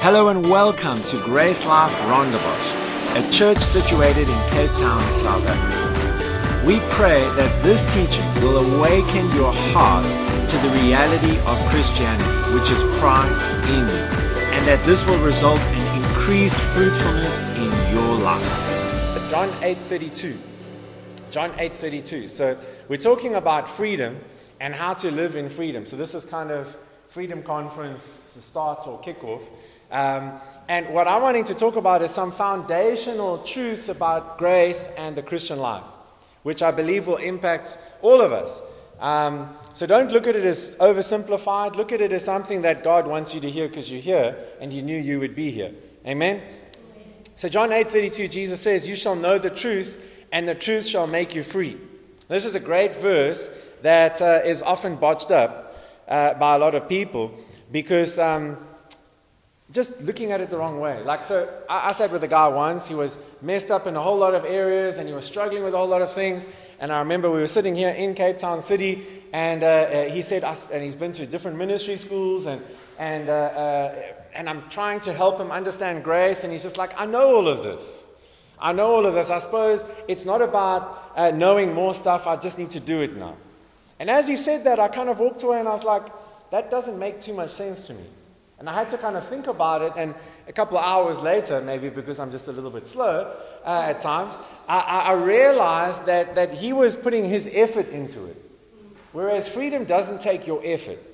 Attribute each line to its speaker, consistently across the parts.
Speaker 1: Hello and welcome to Grace Life Rondebosch, a church situated in Cape Town, South Africa. We pray that this teaching will awaken your heart to the reality of Christianity, which is Christ in you, and that this will result in increased fruitfulness in your life.
Speaker 2: John 8:32. John 8:32. So we're talking about freedom and how to live in freedom. So this is kind of freedom conference start or kickoff. Um, and what I'm wanting to talk about is some foundational truths about grace and the Christian life, which I believe will impact all of us. Um, so don't look at it as oversimplified. Look at it as something that God wants you to hear because you're here and you knew you would be here. Amen? So John 8:32, Jesus says, "You shall know the truth, and the truth shall make you free." This is a great verse that uh, is often botched up uh, by a lot of people because um, just looking at it the wrong way. Like, so I, I, sat with a guy once, he was messed up in a whole lot of areas and he was struggling with a whole lot of things. And I remember we were sitting here in Cape Town City, and uh, uh he said, and he's been to different ministry schools, and, and, uh, uh, and I'm trying to help him understand grace. And he's just like, I know all of this. I know all of this. I suppose it's not about uh, knowing more stuff, I just need to do it now. And as he said that, I kind of walked away and I was like, that doesn't make too much sense to me. And I had to kind of think about it. And a couple of hours later, maybe because I'm just a little bit slow uh, at times, I, I realized that, that he was putting his effort into it. Whereas freedom doesn't take your effort.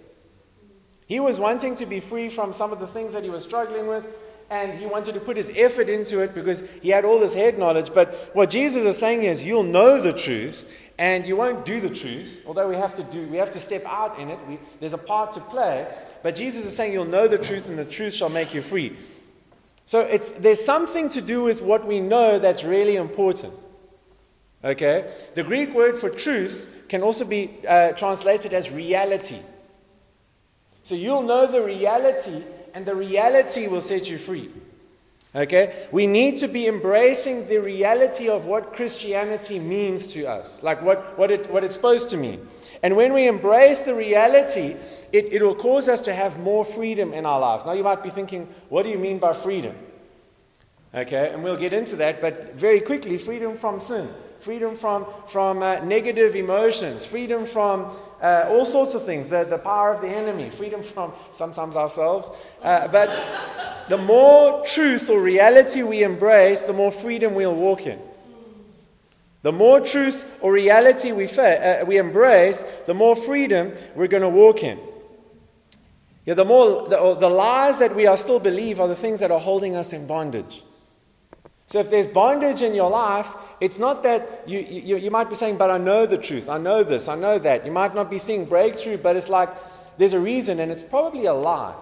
Speaker 2: He was wanting to be free from some of the things that he was struggling with and he wanted to put his effort into it because he had all this head knowledge. But what Jesus is saying is, you'll know the truth, and you won't do the truth. Although we have to do, we have to step out in it. We, there's a part to play. But Jesus is saying, you'll know the truth, and the truth shall make you free. So it's, there's something to do with what we know that's really important. Okay? The Greek word for truth can also be uh, translated as reality. So you'll know the reality and the reality will set you free. Okay? We need to be embracing the reality of what Christianity means to us, like what, what, it, what it's supposed to mean. And when we embrace the reality, it, it will cause us to have more freedom in our life. Now, you might be thinking, what do you mean by freedom? Okay, and we'll get into that, but very quickly freedom from sin, freedom from, from uh, negative emotions, freedom from uh, all sorts of things, the, the power of the enemy, freedom from sometimes ourselves. Uh, but the more truth or reality we embrace, the more freedom we'll walk in. The more truth or reality we, fa- uh, we embrace, the more freedom we're going to walk in. Yeah, the more the, the lies that we are still believe are the things that are holding us in bondage. So if there's bondage in your life, it's not that you, you, you might be saying, but I know the truth. I know this. I know that. You might not be seeing breakthrough, but it's like there's a reason, and it's probably a lie.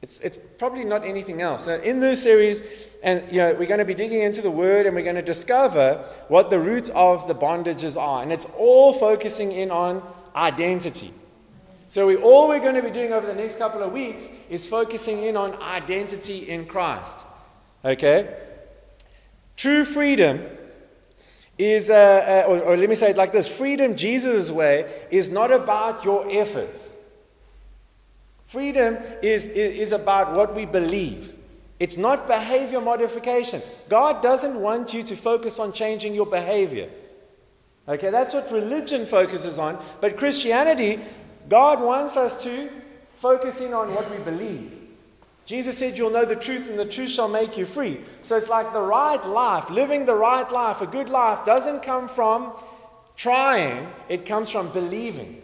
Speaker 2: It's, it's probably not anything else. So in this series, and you know, we're going to be digging into the Word, and we're going to discover what the root of the bondages are, and it's all focusing in on identity. So we, all we're going to be doing over the next couple of weeks is focusing in on identity in Christ. Okay? True freedom is, uh, uh, or, or let me say it like this freedom, Jesus' way, is not about your efforts. Freedom is, is about what we believe. It's not behavior modification. God doesn't want you to focus on changing your behavior. Okay, that's what religion focuses on. But Christianity, God wants us to focus in on what we believe. Jesus said, You'll know the truth, and the truth shall make you free. So it's like the right life, living the right life, a good life, doesn't come from trying, it comes from believing.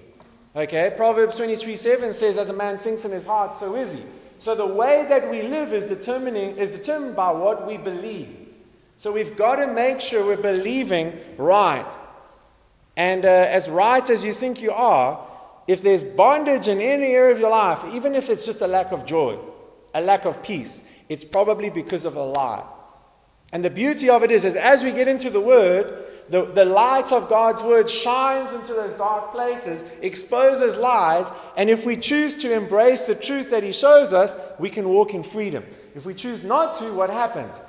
Speaker 2: Okay? Proverbs 23 7 says, As a man thinks in his heart, so is he. So the way that we live is, determining, is determined by what we believe. So we've got to make sure we're believing right. And uh, as right as you think you are, if there's bondage in any area of your life, even if it's just a lack of joy, a lack of peace, it's probably because of a lie. And the beauty of it is, is as we get into the Word, the, the light of God's Word shines into those dark places, exposes lies, and if we choose to embrace the truth that He shows us, we can walk in freedom. If we choose not to, what happens?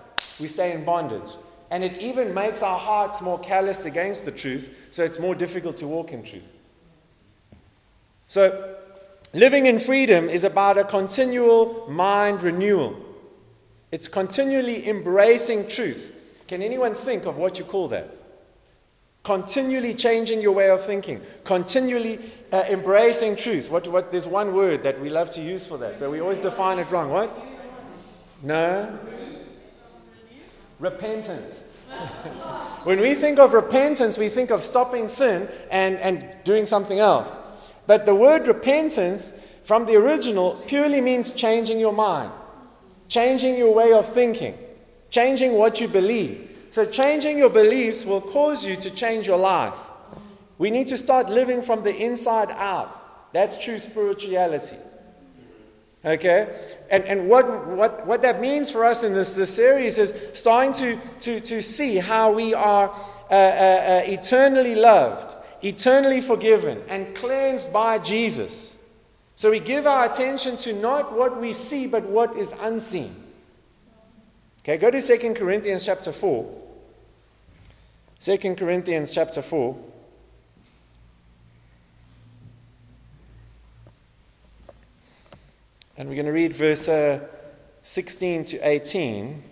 Speaker 2: We stay in bondage. And it even makes our hearts more calloused against the truth, so it's more difficult to walk in truth. So, living in freedom is about a continual mind renewal. It's continually embracing truth. Can anyone think of what you call that? Continually changing your way of thinking, continually uh, embracing truth. What, what, there's one word that we love to use for that, but we always define it wrong. What? No? Repentance. when we think of repentance, we think of stopping sin and, and doing something else. But the word repentance from the original purely means changing your mind, changing your way of thinking, changing what you believe. So, changing your beliefs will cause you to change your life. We need to start living from the inside out. That's true spirituality. Okay? And, and what, what, what that means for us in this, this series is starting to, to, to see how we are uh, uh, uh, eternally loved, eternally forgiven, and cleansed by Jesus. So we give our attention to not what we see, but what is unseen. Okay, go to 2 Corinthians chapter 4. 2 Corinthians chapter 4. And we're going to read verse uh, 16 to 18.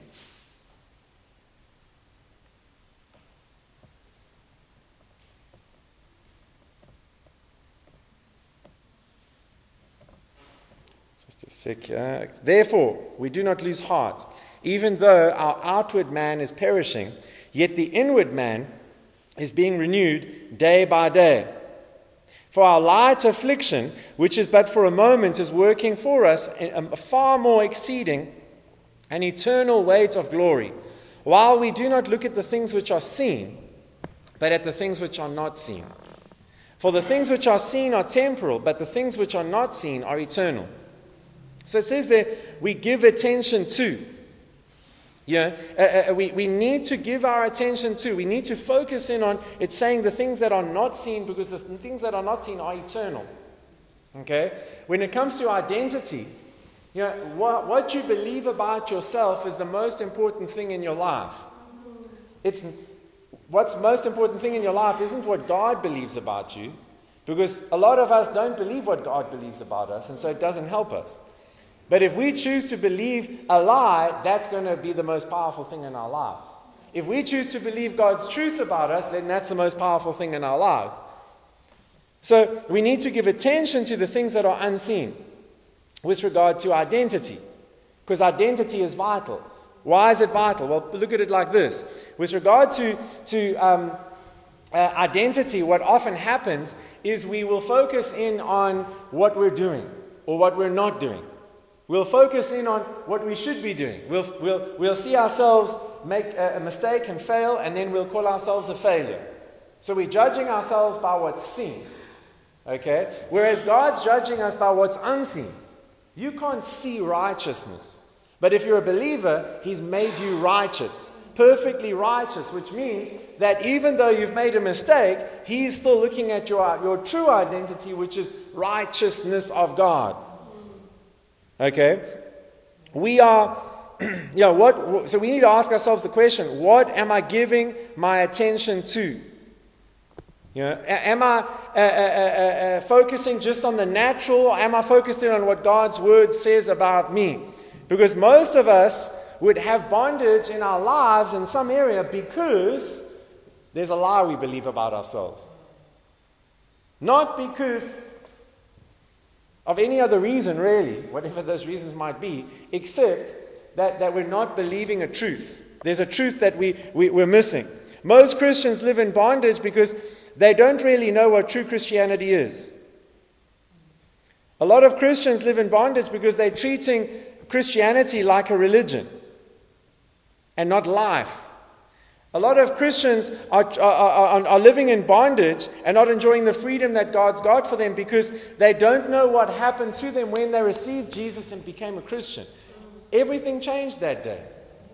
Speaker 2: Just a sec. Uh, Uh, therefore, we do not lose heart. Even though our outward man is perishing, yet the inward man is being renewed day by day. For our light affliction, which is but for a moment, is working for us a far more exceeding an eternal weight of glory, while we do not look at the things which are seen, but at the things which are not seen. For the things which are seen are temporal, but the things which are not seen are eternal. So it says there, we give attention to. Yeah, uh, uh, we, we need to give our attention to, we need to focus in on, it's saying the things that are not seen because the things that are not seen are eternal. Okay? When it comes to identity, you know, what, what you believe about yourself is the most important thing in your life. It's, what's most important thing in your life isn't what God believes about you, because a lot of us don't believe what God believes about us, and so it doesn't help us. But if we choose to believe a lie, that's going to be the most powerful thing in our lives. If we choose to believe God's truth about us, then that's the most powerful thing in our lives. So we need to give attention to the things that are unseen with regard to identity, because identity is vital. Why is it vital? Well, look at it like this. With regard to, to um, uh, identity, what often happens is we will focus in on what we're doing or what we're not doing. We'll focus in on what we should be doing. We'll, we'll, we'll see ourselves make a, a mistake and fail, and then we'll call ourselves a failure. So we're judging ourselves by what's seen. Okay? Whereas God's judging us by what's unseen. You can't see righteousness. But if you're a believer, He's made you righteous. Perfectly righteous, which means that even though you've made a mistake, He's still looking at your, your true identity, which is righteousness of God. Okay? We are, yeah, what, so we need to ask ourselves the question what am I giving my attention to? You know, am I uh, uh, uh, focusing just on the natural, or am I focusing on what God's word says about me? Because most of us would have bondage in our lives in some area because there's a lie we believe about ourselves. Not because of any other reason, really, whatever those reasons might be, except that, that we're not believing a truth. There's a truth that we, we, we're missing. Most Christians live in bondage because they don't really know what true Christianity is. A lot of Christians live in bondage because they're treating Christianity like a religion and not life. A lot of Christians are, are, are, living in bondage and not enjoying the freedom that God's got for them because they don't know what happened to them when they received Jesus and became a Christian. Everything changed that day.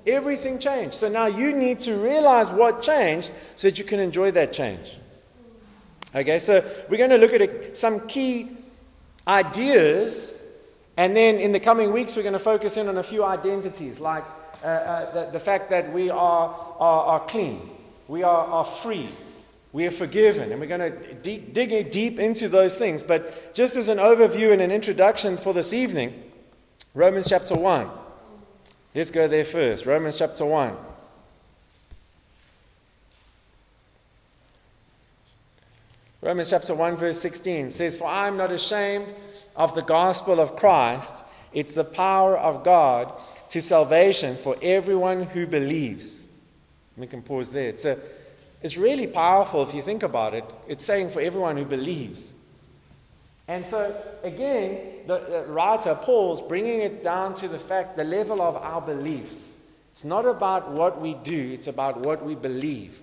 Speaker 2: Everything changed. So now you need to realize what changed so that you can enjoy that change. Okay, so we're going to look at a, some key ideas, and then in the coming weeks, we're going to focus in on a few identities like uh, uh, the, the, fact that we are, are, are clean, we are, are free, We are forgiven, and we're going to dig, dig deep into those things. But just as an overview and an introduction for this evening, Romans chapter 1. Let's go there first. Romans chapter 1. Romans chapter 1, verse 16 says, For I am not ashamed of the gospel of Christ. It's the power of God to salvation for everyone who believes. We can pause there. It's, a, it's really powerful if you think about it. It's saying for everyone who believes. And so, again, the, writer, Paul's bringing it down to the fact, the level of our beliefs. It's not about what we do, it's about what we believe.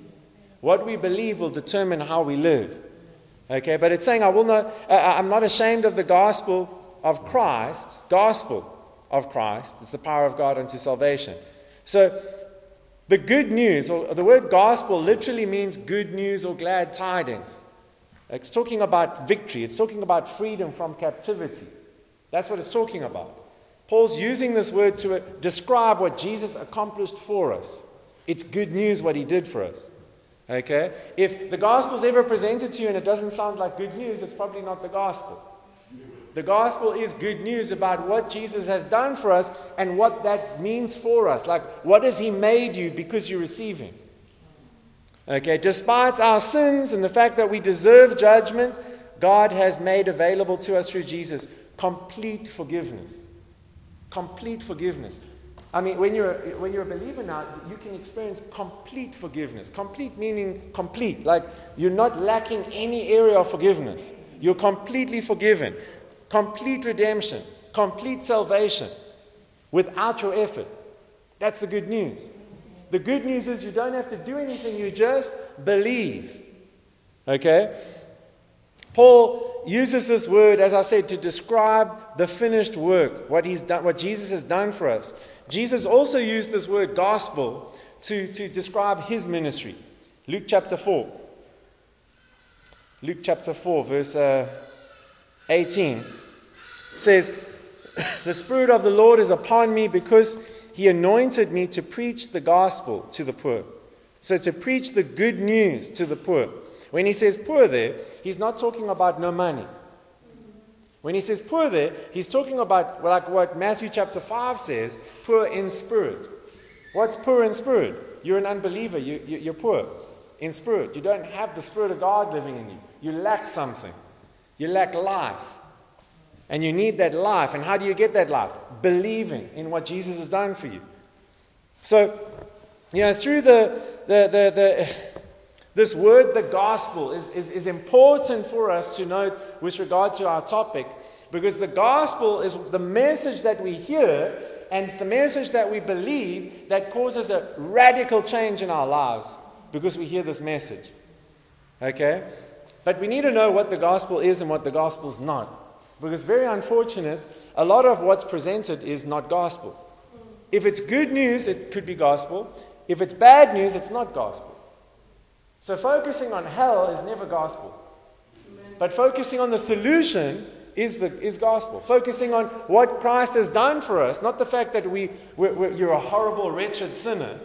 Speaker 2: What we believe will determine how we live. Okay, but it's saying, I will not, uh, I'm not ashamed of the gospel of Christ, gospel of Christ. It's the power of God unto salvation. So, the good news, or the word gospel literally means good news or glad tidings. It's talking about victory, it's talking about freedom from captivity. That's what it's talking about. Paul's using this word to uh, describe what Jesus accomplished for us. It's good news what he did for us. Okay? If the gospel is ever presented to you and it doesn't sound like good news, it's probably not the gospel. The gospel is good news about what Jesus has done for us and what that means for us. Like, what has He made you because you receive Him? Okay, despite our sins and the fact that we deserve judgment, God has made available to us through Jesus complete forgiveness. Complete forgiveness. I mean, when you're, when you're a believer now, you can experience complete forgiveness. Complete meaning complete. Like you're not lacking any area of forgiveness. You're completely forgiven. Complete redemption. Complete salvation without your effort. That's the good news. The good news is you don't have to do anything, you just believe. Okay? Paul uses this word, as I said, to describe the finished work, what, he's done, what Jesus has done for us. Jesus also used this word gospel to, to describe his ministry. Luke chapter 4. Luke chapter 4, verse uh, 18 says, The Spirit of the Lord is upon me because he anointed me to preach the gospel to the poor. So, to preach the good news to the poor. When he says poor there, he's not talking about no money. When he says poor there, he's talking about like what Matthew chapter 5 says poor in spirit. What's poor in spirit? You're an unbeliever, you, you, you're poor in spirit. You don't have the Spirit of God living in you. You lack something, you lack life. And you need that life. And how do you get that life? Believing in what Jesus has done for you. So, you know, through the, the, the, the this word, the gospel, is, is, is important for us to note with regard to our topic because the gospel is the message that we hear and the message that we believe that causes a radical change in our lives because we hear this message. Okay? But we need to know what the gospel is and what the gospel is not. Because, very unfortunate, a lot of what's presented is not gospel. If it's good news, it could be gospel. If it's bad news, it's not gospel. So focusing on hell is never gospel. But focusing on the solution is, the, is gospel. Focusing on what Christ has done for us, not the fact that we, we're, we're, you're a horrible, wretched sinner.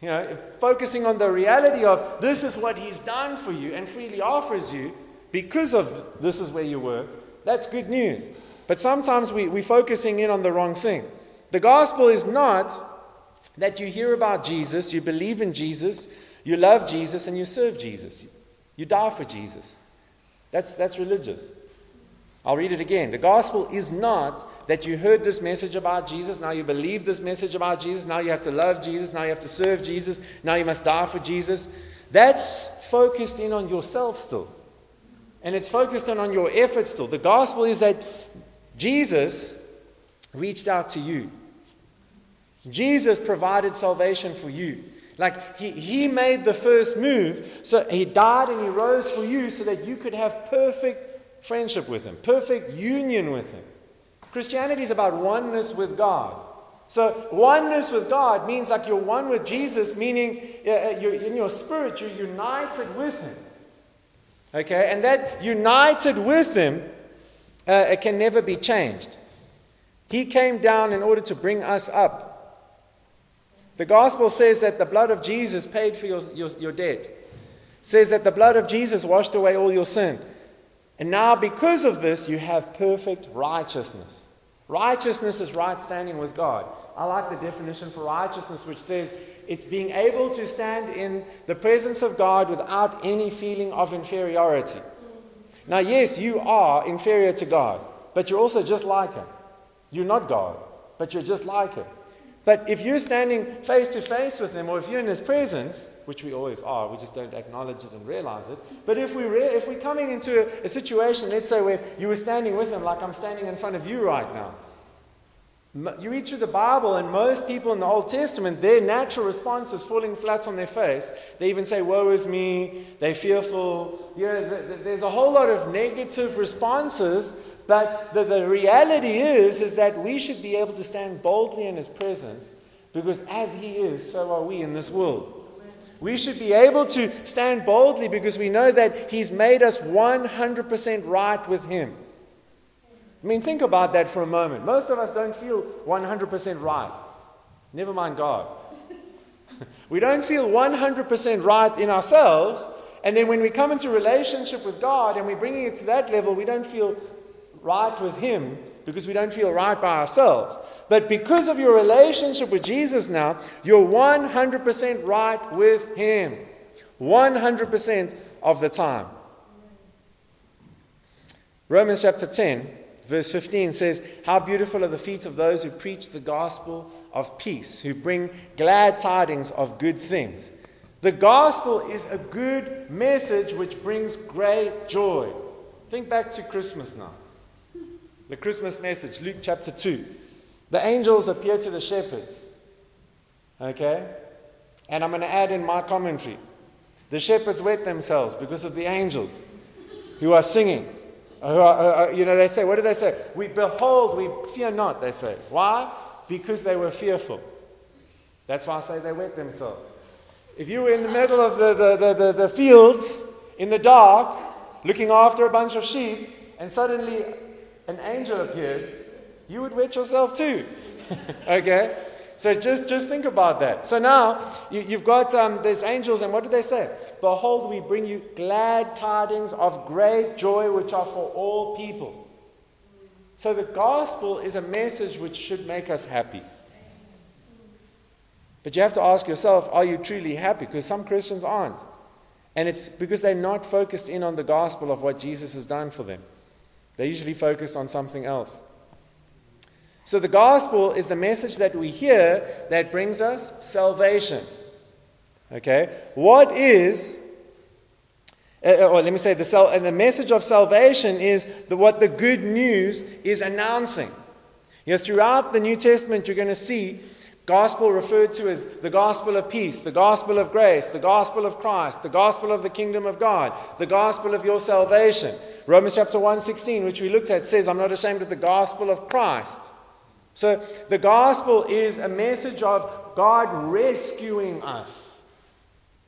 Speaker 2: You know, focusing on the reality of this is what He's done for you and freely offers you because of this is where you were, that's good news. But sometimes we, we're focusing in on the wrong thing. The gospel is not that you hear about Jesus, you believe in Jesus, you love Jesus and you serve Jesus. You die for Jesus. That's, that's religious. I'll read it again. The gospel is not that you heard this message about Jesus, now you believe this message about Jesus, now you have to love Jesus, now you have to serve Jesus, now you must die for Jesus. That's focused in on yourself still. And it's focused in on your effort still. The gospel is that Jesus reached out to you. Jesus provided salvation for you. Like he, he made the first move. So he died and he rose for you so that you could have perfect friendship with him, perfect union with him. Christianity is about oneness with God. So, oneness with God means like you're one with Jesus, meaning you're, in your spirit, you're united with Him. Okay? And that united with Him, uh, it can never be changed. He came down in order to bring us up. The gospel says that the blood of Jesus paid for your, your, your debt. says that the blood of Jesus washed away all your sin. And now, because of this, you have perfect righteousness. Righteousness is right standing with God. I like the definition for righteousness, which says it's being able to stand in the presence of God without any feeling of inferiority. Now, yes, you are inferior to God, but you're also just like Him. You're not God, but you're just like Him. But if you're standing face to face with Him, or if you're in His presence, which we always are, we just don't acknowledge it and realize it. But if, we re- if we're coming into a, a situation, let's say where you were standing with Him, like I'm standing in front of you right now, you read through the Bible, and most people in the Old Testament, their natural response is falling flat on their face. They even say, Woe is me, they're fearful. Yeah, there's a whole lot of negative responses but the, the reality is, is that we should be able to stand boldly in His presence because as He is, so are we in this world. We should be able to stand boldly because we know that He's made us 100% right with Him. I mean, think about that for a moment. Most of us don't feel 100% right. Never mind God. we don't feel 100% right in ourselves. And then when we come into relationship with God and we're bringing it to that level, we don't feel right with Him because we don't feel right by ourselves. But because of your relationship with Jesus now, you're 100% right with Him. 100% of the time. Romans chapter 10, verse 15 says, How beautiful are the feet of those who preach the gospel of peace, who bring glad tidings of good things. The gospel is a good message which brings great joy. Think back to Christmas now. The Christmas message, Luke chapter 2. The angels appear to the shepherds. Okay? And I'm going to add in my commentary. The shepherds wet themselves because of the angels who are singing. Who are, uh, uh, you know, they say, what do they say? We behold, we fear not, they say. Why? Because they were fearful. That's why I say they wet themselves. If you were in the middle of the, the, the, the, the fields in the dark, looking after a bunch of sheep, and suddenly an angel appeared, you would wet yourself too. okay? So just, just think about that. So now you, have got um, these angels, and what do they say? Behold, we bring you glad tidings of great joy, which are for all people. So the gospel is a message which should make us happy. But you have to ask yourself, are you truly happy? Because some Christians aren't. And it's because they're not focused in on the gospel of what Jesus has done for them. They're usually focused on something else. So the gospel is the message that we hear that brings us salvation. Okay? What is, uh, uh or let me say, the, sal- and the message of salvation is the, what the good news is announcing. Yes, throughout the New Testament, you're going to see Gospel referred to as the gospel of peace, the gospel of grace, the gospel of Christ, the gospel of the kingdom of God, the gospel of your salvation. Romans chapter 1:16, which we looked at, says, I'm not ashamed of the gospel of Christ. So the gospel is a message of God rescuing us.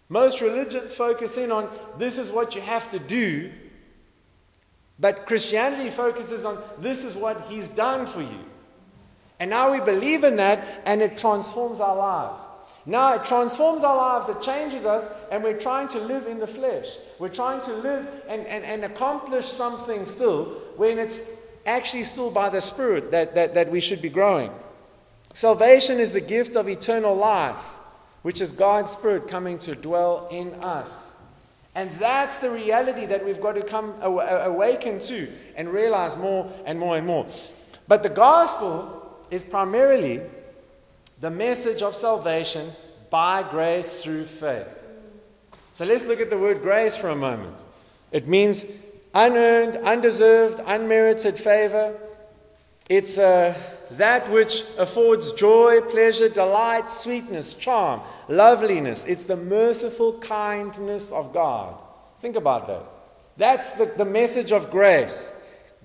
Speaker 2: Most religions focus in on this is what you have to do, but Christianity focuses on this is what He's done for you. And now we believe in that and it transforms our lives. Now it transforms our lives, it changes us, and we're trying to live in the flesh. We're trying to live and, and, and accomplish something still when it's actually still by the Spirit that, that, that we should be growing. Salvation is the gift of eternal life, which is God's Spirit coming to dwell in us. And that's the reality that we've got to come awaken to and realize more and more and more. But the gospel is primarily the message of salvation by grace through faith. So let's look at the word grace for a moment. It means unearned, undeserved, unmerited favor. It's uh, that which affords joy, pleasure, delight, sweetness, charm, loveliness. It's the merciful kindness of God. Think about that. That's the, the message of grace.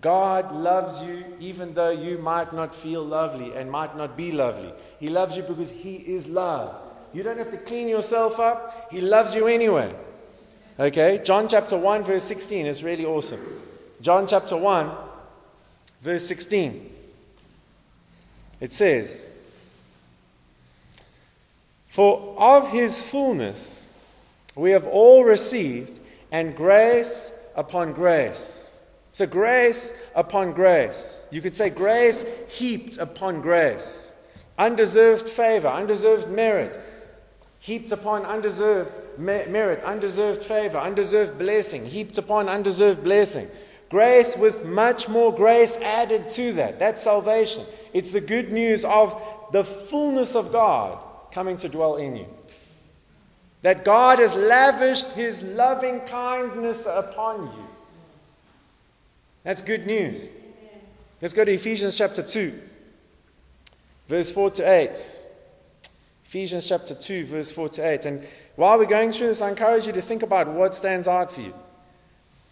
Speaker 2: God loves you even though you might not feel lovely and might not be lovely. He loves you because He is love. You don't have to clean yourself up, He loves you anyway. Okay? John chapter 1, verse 16 is really awesome. John chapter 1, verse 16. It says, For of His fullness we have all received, and grace upon grace. So, grace upon grace. You could say grace heaped upon grace. Undeserved favor, undeserved merit, heaped upon undeserved merit, undeserved favor, undeserved blessing, heaped upon undeserved blessing. Grace with much more grace added to that. That's salvation. It's the good news of the fullness of God coming to dwell in you. That God has lavished his loving kindness upon you. That's good news. Let's go to Ephesians chapter 2, verse 4 to 8. Ephesians chapter 2, verse 4 to 8. And while we're going through this, I encourage you to think about what stands out for you.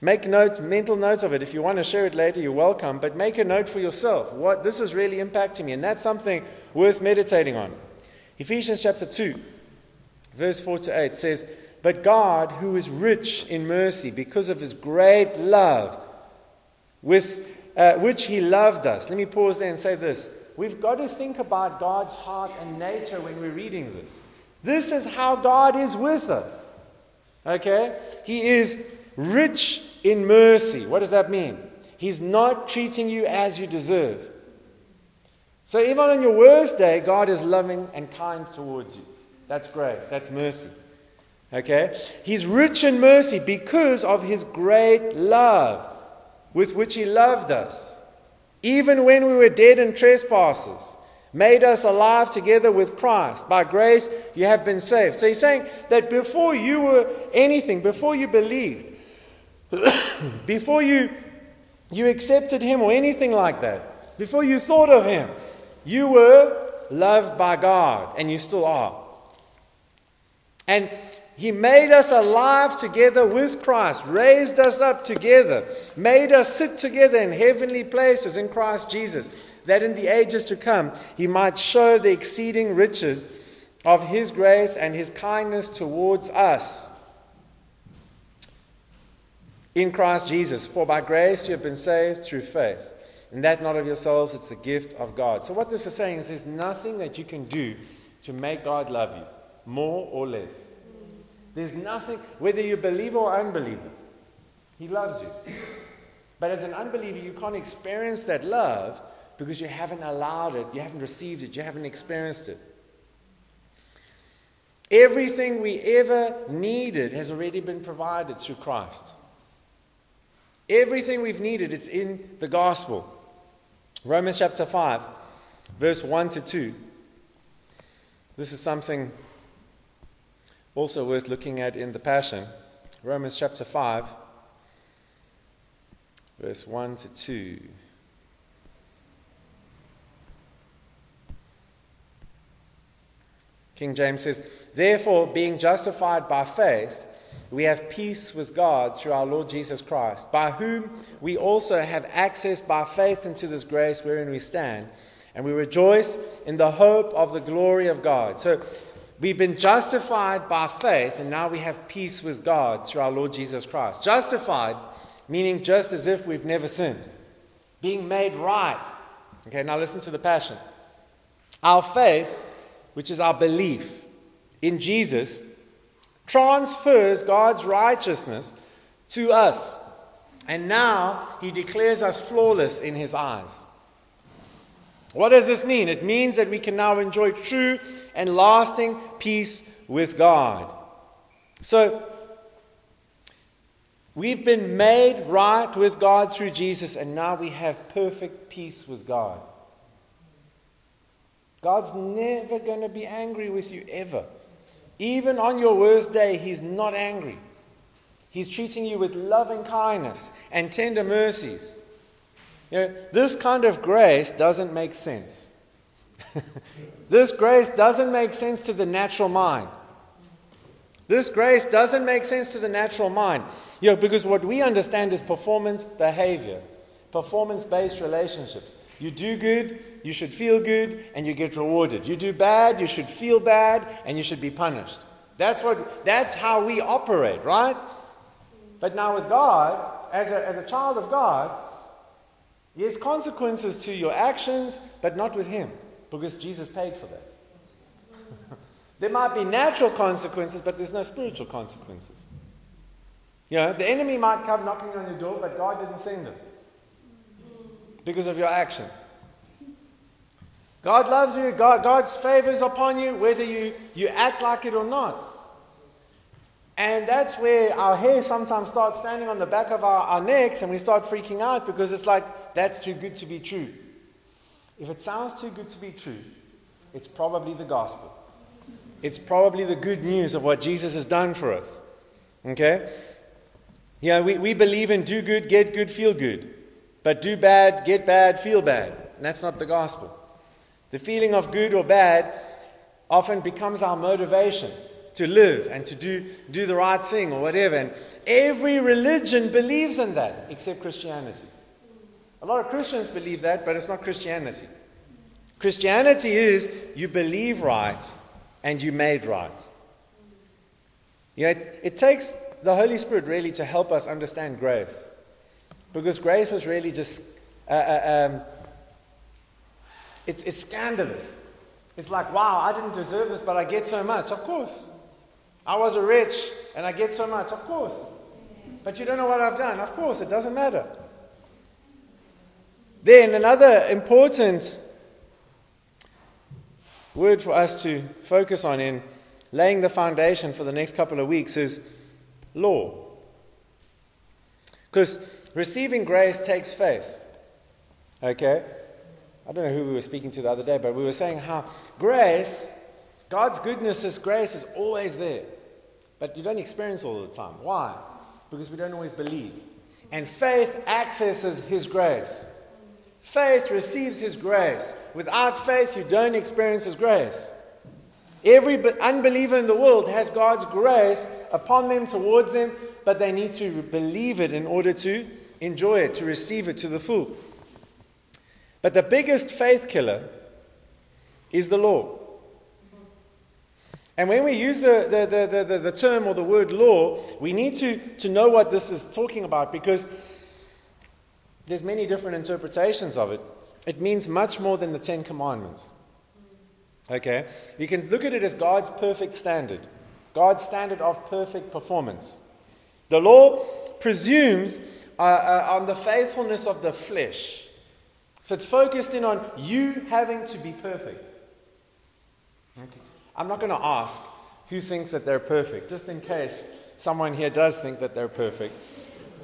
Speaker 2: Make note, mental note of it. If you want to share it later, you're welcome. But make a note for yourself. What this is really impacting me, and that's something worth meditating on. Ephesians chapter 2, verse 4 to 8 says, But God, who is rich in mercy because of his great love, with uh, which he loved us. Let me pause there and say this. We've got to think about God's heart and nature when we're reading this. This is how God is with us. Okay? He is rich in mercy. What does that mean? He's not treating you as you deserve. So even on your worst day, God is loving and kind towards you. That's grace. That's mercy. Okay? He's rich in mercy because of his great love with which he loved us, even when we were dead in trespasses, made us alive together with Christ. By grace you have been saved. So he's saying that before you were anything, before you believed, before you, you accepted him or anything like that, before you thought of him, you were loved by God, and you still are. And he made us alive together with Christ, raised us up together, made us sit together in heavenly places in Christ Jesus, that in the ages to come he might show the exceeding riches of his grace and his kindness towards us. In Christ Jesus, for by grace you have been saved through faith. And that not of yourselves, it's the gift of God. So, what this is saying is there's nothing that you can do to make God love you, more or less. There's nothing, whether you believe or unbeliever, He loves you. But as an unbeliever, you can't experience that love because you haven't allowed it, you haven't received it, you haven't experienced it. Everything we ever needed has already been provided through Christ. Everything we've needed, it's in the gospel. Romans chapter 5, verse 1 to 2. This is something also worth looking at in the Passion. Romans chapter 5, verse 1 to 2. King James says, Therefore, being justified by faith, we have peace with God through our Lord Jesus Christ, by whom we also have access by faith into this grace wherein we stand, and we rejoice in the hope of the glory of God. So, We've been justified by faith, and now we have peace with God through our Lord Jesus Christ. Justified, meaning just as if we've never sinned. Being made right. Okay, now listen to the passion. Our faith, which is our belief in Jesus, transfers God's righteousness to us. And now he declares us flawless in his eyes. What does this mean? It means that we can now enjoy true and lasting peace with God. So, we've been made right with God through Jesus, and now we have perfect peace with God. God's never going to be angry with you ever. Even on your worst day, He's not angry. He's treating you with loving kindness and tender mercies. You know, this kind of grace doesn't make sense. This grace doesn't make sense to the natural mind. This grace doesn't make sense to the natural mind. You know, because what we understand is performance behavior, performance based relationships. You do good, you should feel good, and you get rewarded. You do bad, you should feel bad, and you should be punished. That's, what, that's how we operate, right? But now with God, as a, as a child of God, there's consequences to your actions, but not with Him, because Jesus paid for that. There might be natural consequences, but there's no spiritual consequences. You know, the enemy might come knocking on your door, but God didn't send them because of your actions. God loves you, God, God's favor is upon you, whether you, you act like it or not. And that's where our hair sometimes starts standing on the back of our, our necks and we start freaking out because it's like, that's too good to be true. If it sounds too good to be true, it's probably the gospel. It's probably the good news of what Jesus has done for us. Okay? Yeah, we, we believe in do good, get good, feel good. But do bad, get bad, feel bad. And that's not the gospel. The feeling of good or bad often becomes our motivation to live and to do, do the right thing or whatever. And every religion believes in that except Christianity. A lot of Christians believe that, but it's not Christianity. Christianity is you believe right and you made right. You know, it, it takes the Holy Spirit really to help us understand grace. Because grace is really just uh, uh, um, it's, it's scandalous. It's like, wow, I didn't deserve this, but I get so much. Of course. I was a rich and I get so much. Of course. But you don't know what I've done. Of course, it doesn't matter. Then, another important word for us to focus on in laying the foundation for the next couple of weeks is law. Because receiving grace takes faith. Okay? I don't know who we were speaking to the other day, but we were saying how grace, God's goodness as grace is always there. But you don't experience all the time. Why? Because we don't always believe. And faith accesses His grace. Faith receives His grace. Without faith, you don't experience His grace. Every unbeliever in the world has God's grace upon them, towards them, but they need to believe it in order to enjoy it, to receive it to the full. But the biggest faith killer is the law. And when we use the, the, the, the, the term or the word law, we need to, to know what this is talking about because there's many different interpretations of it. It means much more than the Ten Commandments. Okay? You can look at it as God's perfect standard, God's standard of perfect performance. The law presumes uh, uh, on the faithfulness of the flesh. So it's focused in on you having to be perfect. Okay. I'm not going to ask who thinks that they're perfect, just in case someone here does think that they're perfect.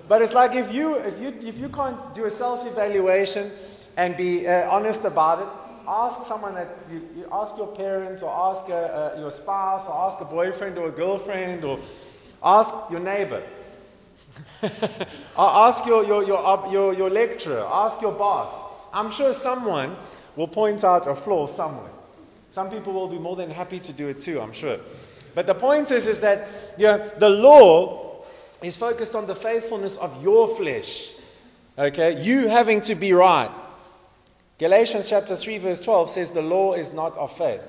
Speaker 2: But it's like if you, if you, if you can't do a self evaluation and be uh, honest about it, ask someone that you, you ask your parents or ask a, a, your spouse or ask a boyfriend or a girlfriend or ask your neighbor. ask your, your, your, your, your lecturer, ask your boss. I'm sure someone will point out a flaw somewhere. Some people will be more than happy to do it too, I'm sure. But the point is, is that you know, the law is focused on the faithfulness of your flesh. Okay? You having to be right. Galatians chapter 3, verse 12 says the law is not of faith.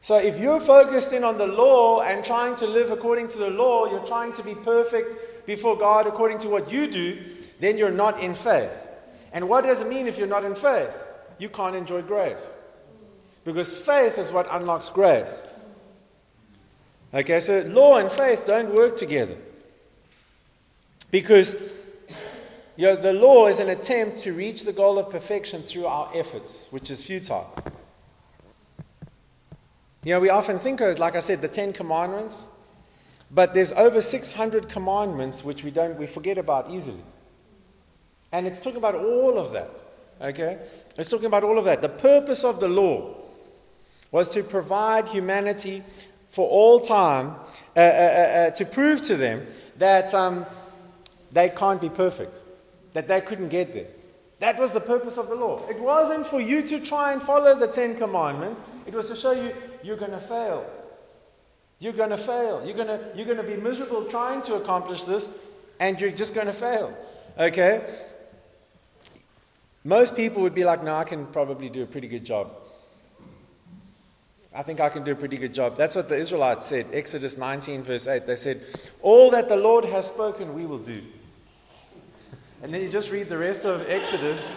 Speaker 2: So if you're focused in on the law and trying to live according to the law, you're trying to be perfect before God according to what you do, then you're not in faith. And what does it mean if you're not in faith? You can't enjoy grace. Because faith is what unlocks grace. Okay, so law and faith don't work together. Because you know, the law is an attempt to reach the goal of perfection through our efforts, which is futile. You know, we often think of, like I said, the Ten Commandments, but there's over 600 commandments which we don't we forget about easily. And it's talking about all of that. Okay? It's talking about all of that. The purpose of the law was to provide humanity for all time, uh, uh, uh, uh, to prove to them that um, they can't be perfect, that they couldn't get there. That was the purpose of the law. It wasn't for you to try and follow the Ten Commandments, it was to show you you're going to fail. You're going to fail. You're going to, you're going to be miserable trying to accomplish this, and you're just going to fail. Okay? Most people would be like, no, I can probably do a pretty good job. I think I can do a pretty good job. That's what the Israelites said. Exodus 19, verse 8. They said, All that the Lord has spoken, we will do. And then you just read the rest of Exodus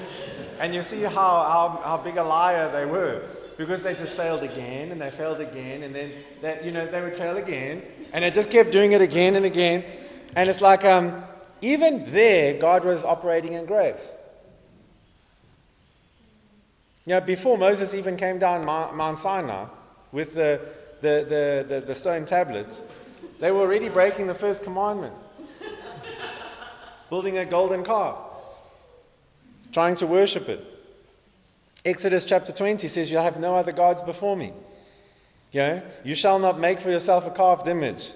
Speaker 2: and you see how, how, how big a liar they were. because they just failed again and they failed again and then they, you know they would fail again and they just kept doing it again and again and it's like um, even there god was operating in grace you know before moses even came down mount sinai with the, the, the, the, the stone tablets they were already breaking the first commandment building a golden calf trying to worship it Exodus chapter 20 says, You'll have no other gods before me. You, know, you shall not make for yourself a carved image.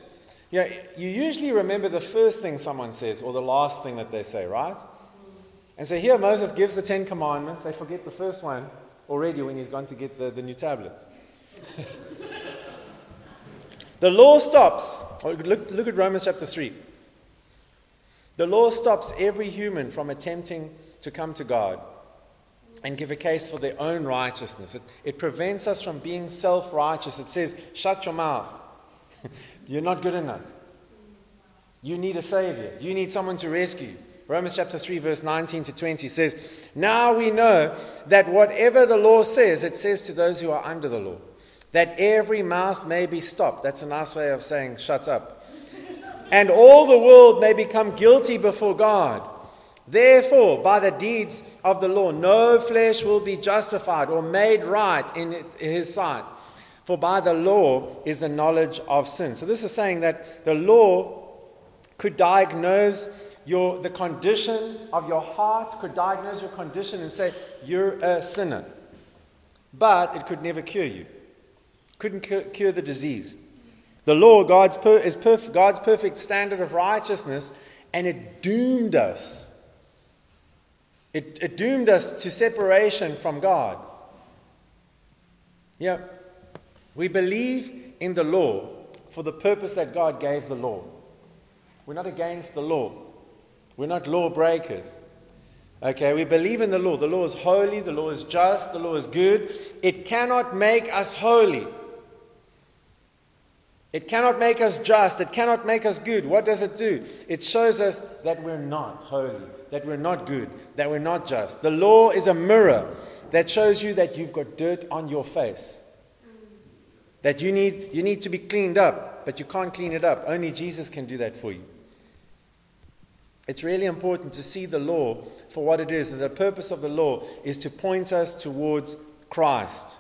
Speaker 2: You, know, you usually remember the first thing someone says or the last thing that they say, right? And so here Moses gives the Ten Commandments. They forget the first one already when he's gone to get the, the new tablets. the law stops. Oh, look, look at Romans chapter 3. The law stops every human from attempting to come to God and give a case for their own righteousness. It, it prevents us from being self righteous. It says, shut your mouth. You're not good enough. You need a Savior. You need someone to rescue. Romans chapter 3, verse 19 to 20 says, Now we know that whatever the law says, it says to those who are under the law, that every mouth may be stopped. That's a nice way of saying, shut up. and all the world may become guilty before God. Therefore, by the deeds of the law, no flesh will be justified or made right in his sight. For by the law is the knowledge of sin. So, this is saying that the law could diagnose your, the condition of your heart, could diagnose your condition and say, You're a sinner. But it could never cure you, couldn't cure the disease. The law God's per, is perf- God's perfect standard of righteousness, and it doomed us it, it doomed us to separation from God. Yeah. We believe in the law for the purpose that God gave the law. We're not against the law. We're not lawbreakers. Okay, we believe in the law. The law is holy, the law is just, the law is good. It cannot make us holy. It cannot make us just, it cannot make us good. What does it do? It shows us that we're not holy that we're not good, that we're not just. The law is a mirror that shows you that you've got dirt on your face. That you need, you need to be cleaned up, but you can't clean it up. Only Jesus can do that for you. It's really important to see the law for what it is. And the purpose of the law is to point us towards Christ.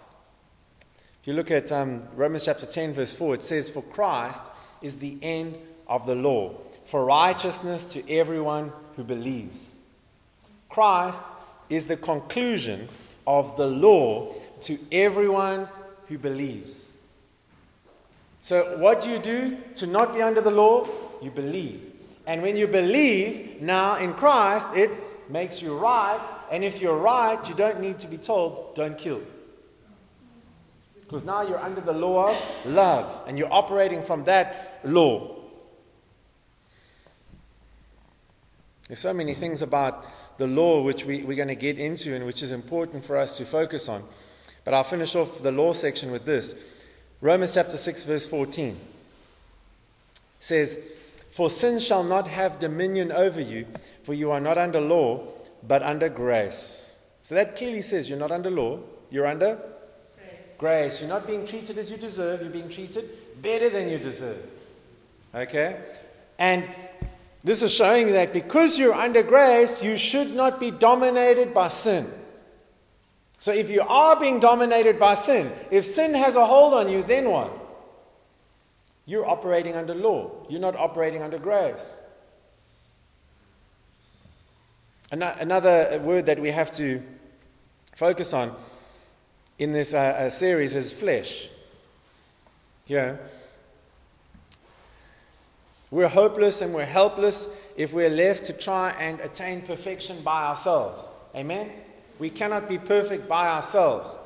Speaker 2: You look at um, Romans chapter 10, verse 4, it says, For Christ is the end of the law, for righteousness to everyone who believes. Christ is the conclusion of the law to everyone who believes. So, what do you do to not be under the law? You believe. And when you believe now in Christ, it makes you right. And if you're right, you don't need to be told, don't kill. Because now you're under the law of love and you're operating from that law. There's so many things about the law which we, we're going to get into and which is important for us to focus on. But I'll finish off the law section with this Romans chapter 6, verse 14 says, For sin shall not have dominion over you, for you are not under law, but under grace. So that clearly says you're not under law, you're under grace. You're not being treated as you deserve, you're being treated better than you deserve. Okay? And this is showing that because you're under grace, you should not be dominated by sin. So if you are being dominated by sin, if sin has a hold on you, then what? You're operating under law. You're not operating under grace. Another word that we have to focus on in this uh, uh, series is flesh. Yeah. We're hopeless and we're helpless if we're left to try and attain perfection by ourselves. Amen? We cannot be perfect by ourselves.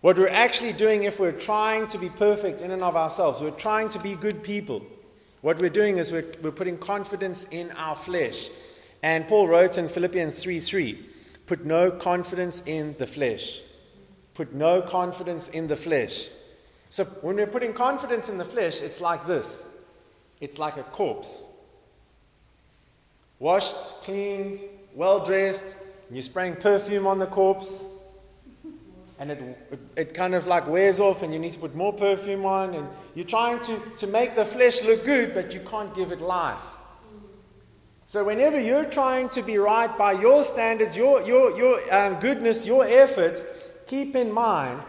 Speaker 2: What we're actually doing, if we're trying to be perfect in and of ourselves, we're trying to be good people. What we're doing is we're, we're putting confidence in our flesh. And Paul wrote in Philippians 3 3, put no confidence in the flesh. Put no confidence in the flesh. So when we're putting confidence in the flesh, it's like this it's like a corpse. Washed, cleaned, well dressed, and you're spraying perfume on the corpse. and it, it, kind of like wears off and you need to put more perfume on and you're trying to, to make the flesh look good but you can't give it life so whenever you're trying to be right by your standards your, your, your um, goodness your efforts keep in mind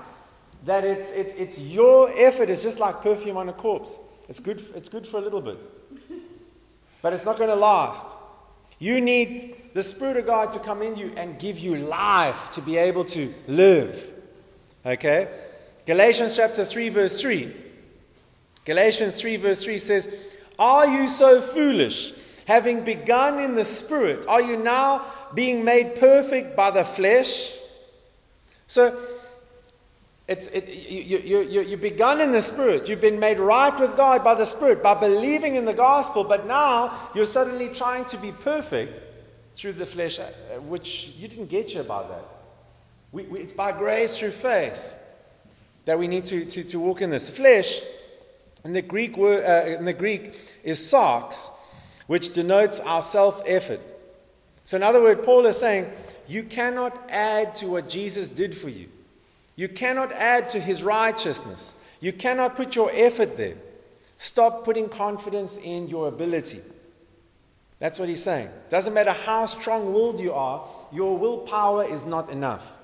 Speaker 2: that it's, it's, it's your effort is just like perfume on a corpse it's good, it's good for a little bit but it's not going to last you need the Spirit of God to come in you and give you life to be able to live. Okay? Galatians chapter 3, verse 3. Galatians 3, verse 3 says, Are you so foolish? Having begun in the Spirit, are you now being made perfect by the flesh? So, it's, it, you, you, you, you begun in the Spirit. You've been made right with God by the Spirit, by believing in the gospel, but now you're suddenly trying to be perfect through the flesh, uh, which you didn't get here by that. We, we, it's by grace through faith that we need to, to, to walk in this. Flesh, in the Greek, word, uh, in the Greek is sarx, which denotes our self effort. So, in other words, Paul is saying, you cannot add to what Jesus did for you. You cannot add to his righteousness. You cannot put your effort there. Stop putting confidence in your ability. That's what he's saying. Doesn't matter how strong willed you are, your willpower is not enough.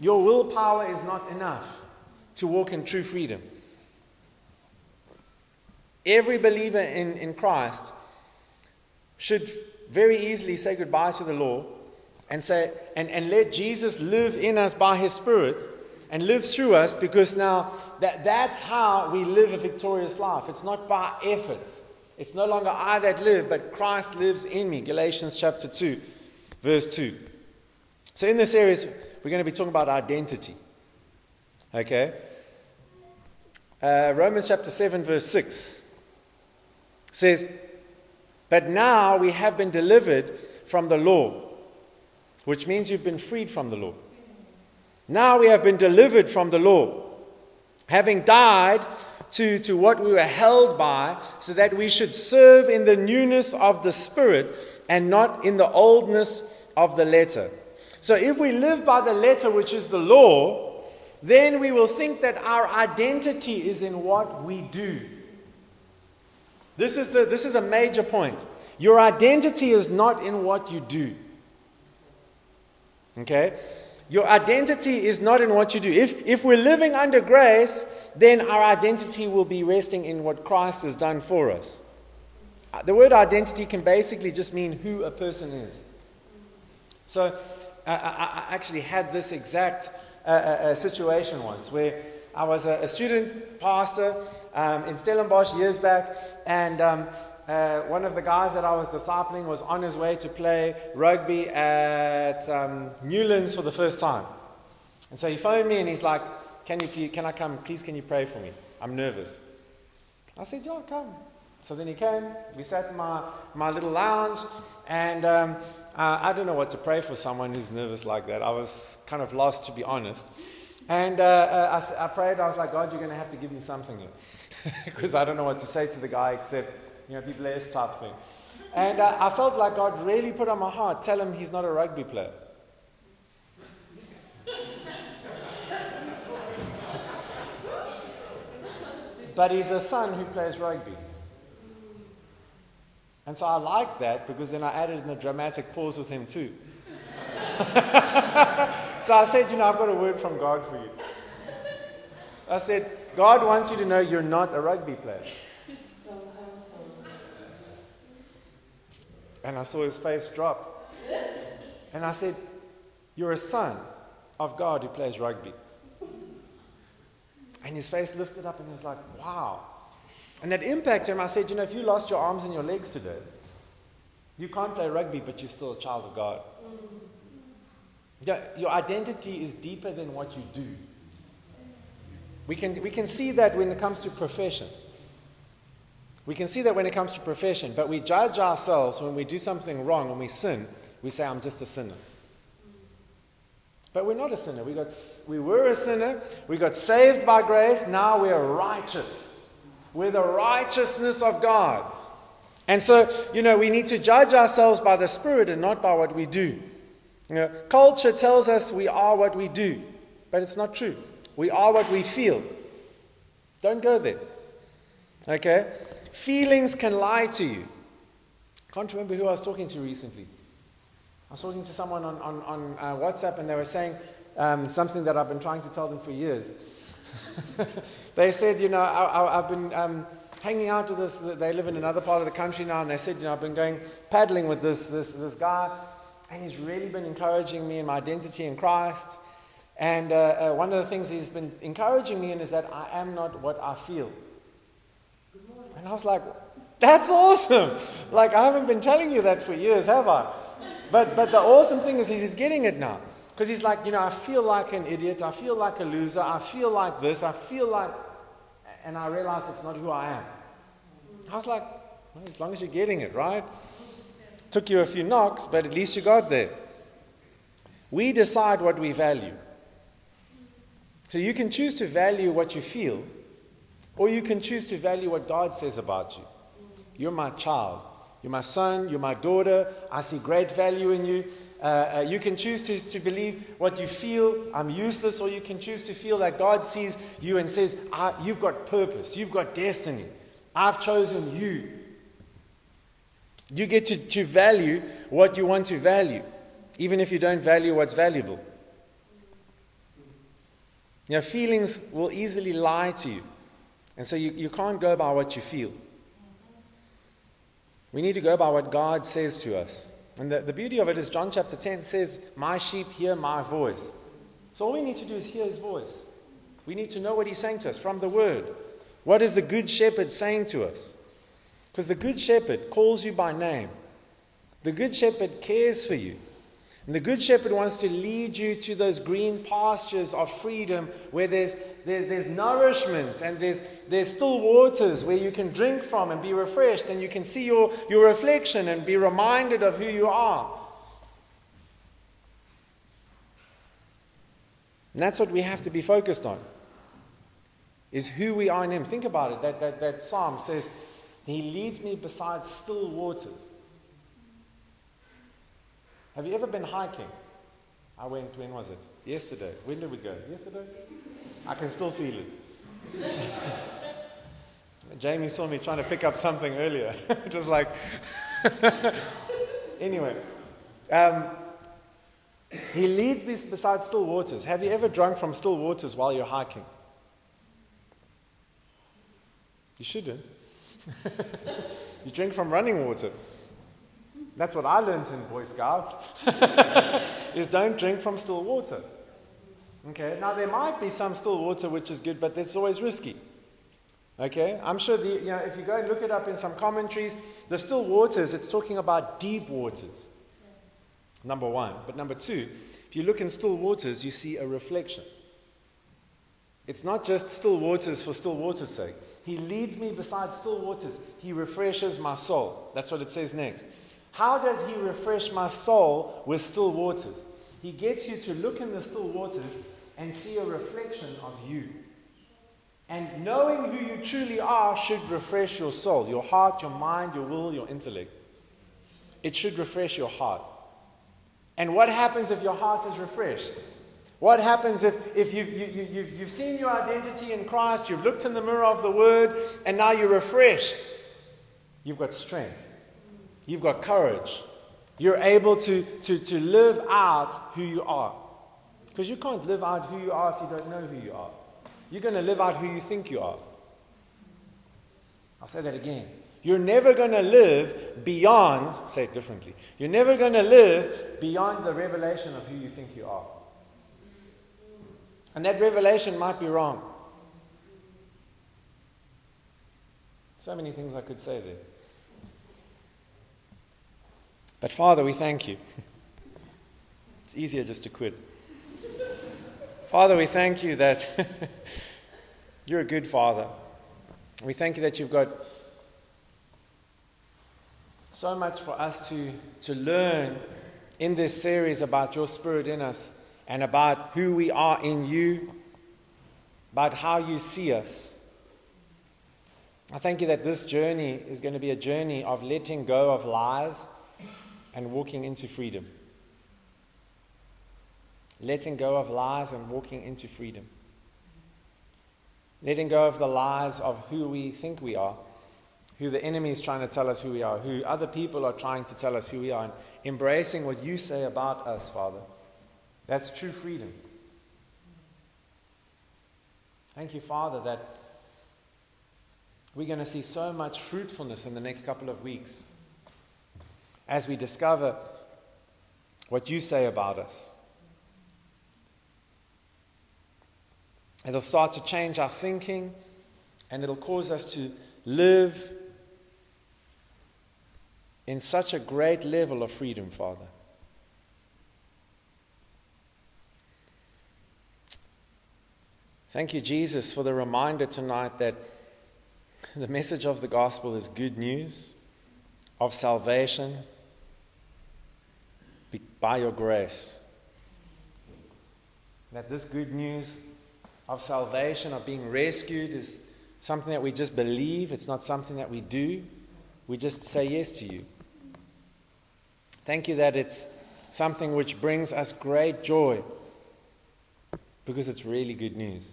Speaker 2: Your willpower is not enough to walk in true freedom. Every believer in, in Christ should very easily say goodbye to the law and say and, and let Jesus live in us by his spirit and live through us because now that, that's how we live a victorious life. It's not by efforts. It's no longer I that live, but Christ lives in me. Galatians chapter 2, verse 2. So in this series, we're going to be talking about identity. Okay? Uh, Romans chapter 7, verse 6 says, But now we have been delivered from the law which means you've been freed from the law. Now we have been delivered from the law, having died to, to what we were held by, so that we should serve in the newness of the Spirit and not in the oldness of the letter. So if we live by the letter, which is the law, then we will think that our identity is in what we do. This is, the, this is a major point. Your identity is not in what you do. Okay? Your identity is not in what you do. If, if we're living under grace, then our identity will be resting in what Christ has done for us. Uh, the word identity can basically just mean who a person is. So uh, I, I, actually had this exact uh, uh, uh, situation once where I was a, a student pastor um, in Stellenbosch years back, and um, uh, one of the guys that I was discipling was on his way to play rugby at um, Newlands for the first time. And so he phoned me and he's like, can, you, can I come? Please, can you pray for me? I'm nervous. I said, Yeah, come. So then he came. We sat in my, my little lounge, and um, uh, I don't know what to pray for someone who's nervous like that. I was kind of lost, to be honest. And uh, uh I, I prayed. I was like, God, you're going to have to give me something here. Because I don't know what to say to the guy except you know, be blessed type thing. And uh, I felt like God really put on my heart, tell him he's not a rugby player. but he's a son who plays rugby. And so I liked that because then I added in a dramatic pause with him too. so I said, you know, I've got a word from God for you. I said, God wants you to know you're not a rugby player. And I saw his face drop. And I said, You're a son of God who plays rugby. And his face lifted up and he was like, Wow. And that impacted him. I said, You know, if you lost your arms and your legs today, you can't play rugby, but you're still a child of God. Your identity is deeper than what you do. We can, we can see that when it comes to profession. We can see that when it comes to profession, but we judge ourselves when we do something wrong, when we sin, we say, I'm just a sinner. But we're not a sinner. We, got, we were a sinner. We got saved by grace. Now we are righteous. We're the righteousness of God. And so, you know, we need to judge ourselves by the Spirit and not by what we do. You know, culture tells us we are what we do. but it's not true. We are what we feel. Don't go there. Okay? Feelings can lie to you. I Can't remember who I was talking to recently. I was talking to someone on, on, on uh, WhatsApp and they were saying um, something that I've been trying to tell them for years. they said, you know, I, have been um, hanging out with this, they live in another part of the country now, and they said, you know, I've been going paddling with this, this, this guy, and he's really been encouraging me in my identity in Christ. And uh, uh, one of the things he's been encouraging me in is that I am not what I feel. And I was like, that's awesome. Like, I haven't been telling you that for years, have I? But, but the awesome thing is he's getting it now. Because he's like, you know, I feel like an idiot. I feel like a loser. I feel like this. I feel like. And I realize it's not who I am. I was like, well, as long as you're getting it, right? Took you a few knocks, but at least you got there. We decide what we value. So you can choose to value what you feel, or you can choose to value what God says about you. You're my child. You're my son. You're my daughter. I see great value in you. Uh, uh, you can choose to, to believe what you feel, I'm useless, or you can choose to feel that God sees you and says, You've got purpose, you've got destiny. I've chosen you. You get to, to value what you want to value, even if you don't value what's valuable. You know, feelings will easily lie to you. And so you, you can't go by what you feel. We need to go by what God says to us. And the, the beauty of it is, John chapter 10 says, My sheep hear my voice. So all we need to do is hear his voice. We need to know what he's saying to us from the word. What is the good shepherd saying to us? Because the good shepherd calls you by name, the good shepherd cares for you. And the Good Shepherd wants to lead you to those green pastures of freedom where there's, there, there's nourishment and there's, there's still waters where you can drink from and be refreshed and you can see your, your reflection and be reminded of who you are. And that's what we have to be focused on. Is who we are in Him. Think about it. That, that, that psalm says, He leads me beside still waters. Have you ever been hiking? I went, when was it? Yesterday. When did we go? Yesterday? I can still feel it. Jamie saw me trying to pick up something earlier. Just like, anyway. Um, he leads me beside still waters. Have you ever drunk from still waters while you're hiking? You shouldn't. you drink from running water. That's what I learned in Boy Scouts, is don't drink from still water. Okay, now there might be some still water which is good, but it's always risky. Okay, I'm sure the, you know, if you go and look it up in some commentaries, the still waters, it's talking about deep waters. Number one. But number two, if you look in still waters, you see a reflection. It's not just still waters for still water's sake. He leads me beside still waters. He refreshes my soul. That's what it says next. How does he refresh my soul with still waters? He gets you to look in the still waters and see a reflection of you. And knowing who you truly are should refresh your soul, your heart, your mind, your will, your intellect. It should refresh your heart. And what happens if your heart is refreshed? What happens if, if you've, you, you, you've, you've seen your identity in Christ, you've looked in the mirror of the Word, and now you're refreshed? You've got strength. You've got courage. You're able to, to, to live out who you are. Because you can't live out who you are if you don't know who you are. You're going to live out who you think you are. I'll say that again. You're never going to live beyond, say it differently, you're never going to live beyond the revelation of who you think you are. And that revelation might be wrong. So many things I could say there. But Father, we thank you. It's easier just to quit. Father, we thank you that you're a good Father. We thank you that you've got so much for us to, to learn in this series about your Spirit in us and about who we are in you, about how you see us. I thank you that this journey is going to be a journey of letting go of lies and walking into freedom. letting go of lies and walking into freedom. Letting go of the lies of who we think we are, who the enemy is trying to tell us who we are, who other people are trying to tell us who we are, and embracing what you say about us, Father. That's true freedom. Thank you, Father, that we're going to see so much fruitfulness in the next couple of weeks as we discover what you say about us. It'll start to change our thinking and it'll cause us to live in such a great level of freedom, Father. Thank you, Jesus, for the reminder tonight that the message of the gospel is good news of salvation by your grace. That this good news of salvation, of being rescued, is something that we just believe, it's not something that we do. We just say yes to you. Thank you that it's something which brings us great joy because it's really good news.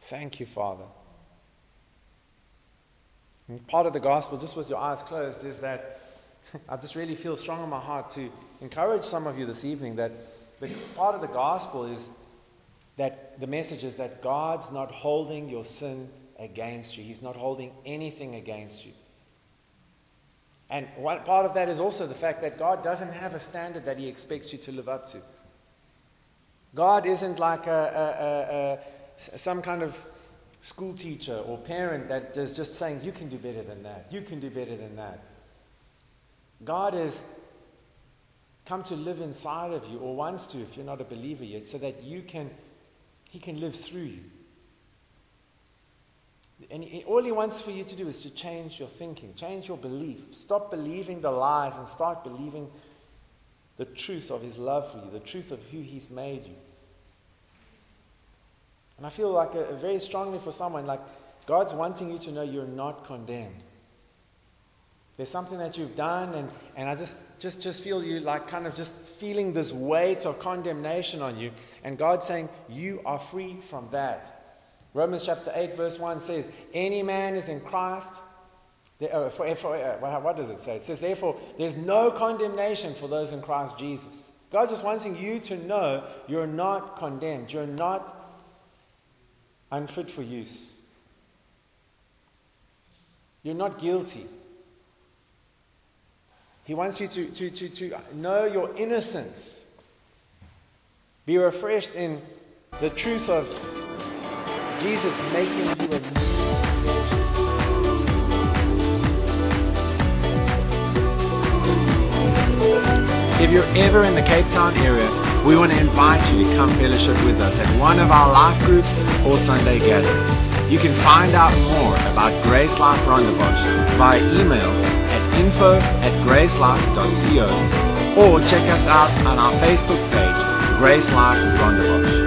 Speaker 2: Thank you, Father. Part of the gospel, just with your eyes closed, is that I just really feel strong in my heart to encourage some of you this evening that the, part of the gospel is that the message is that God's not holding your sin against you, He's not holding anything against you. And part of that is also the fact that God doesn't have a standard that He expects you to live up to. God isn't like a, a, a, a some kind of school teacher or parent that is just saying, You can do better than that. You can do better than that. God has come to live inside of you, or wants to if you're not a believer yet, so that you can, He can live through you. And all He wants for you to do is to change your thinking, change your belief. Stop believing the lies and start believing the truth of His love for you, the truth of who He's made you. And I feel like a, very strongly for someone, like God's wanting you to know you're not condemned. There's something that you've done, and, and I just, just, just feel you like kind of just feeling this weight of condemnation on you. And God's saying, You are free from that. Romans chapter 8, verse 1 says, Any man is in Christ. Uh, uh, what does it say? It says, Therefore, there's no condemnation for those in Christ Jesus. God's just wanting you to know you're not condemned. You're not unfit for use. You're not guilty. He wants you to, to, to, to know your innocence. Be refreshed in the truth of Jesus making you a new
Speaker 1: If you're ever in the Cape Town area, we want to invite you to come fellowship with us at one of our life groups or Sunday gatherings. You can find out more about Grace Life Rondebosch via email at info at gracelife.co or check us out on our Facebook page, Grace Life Rondebosch.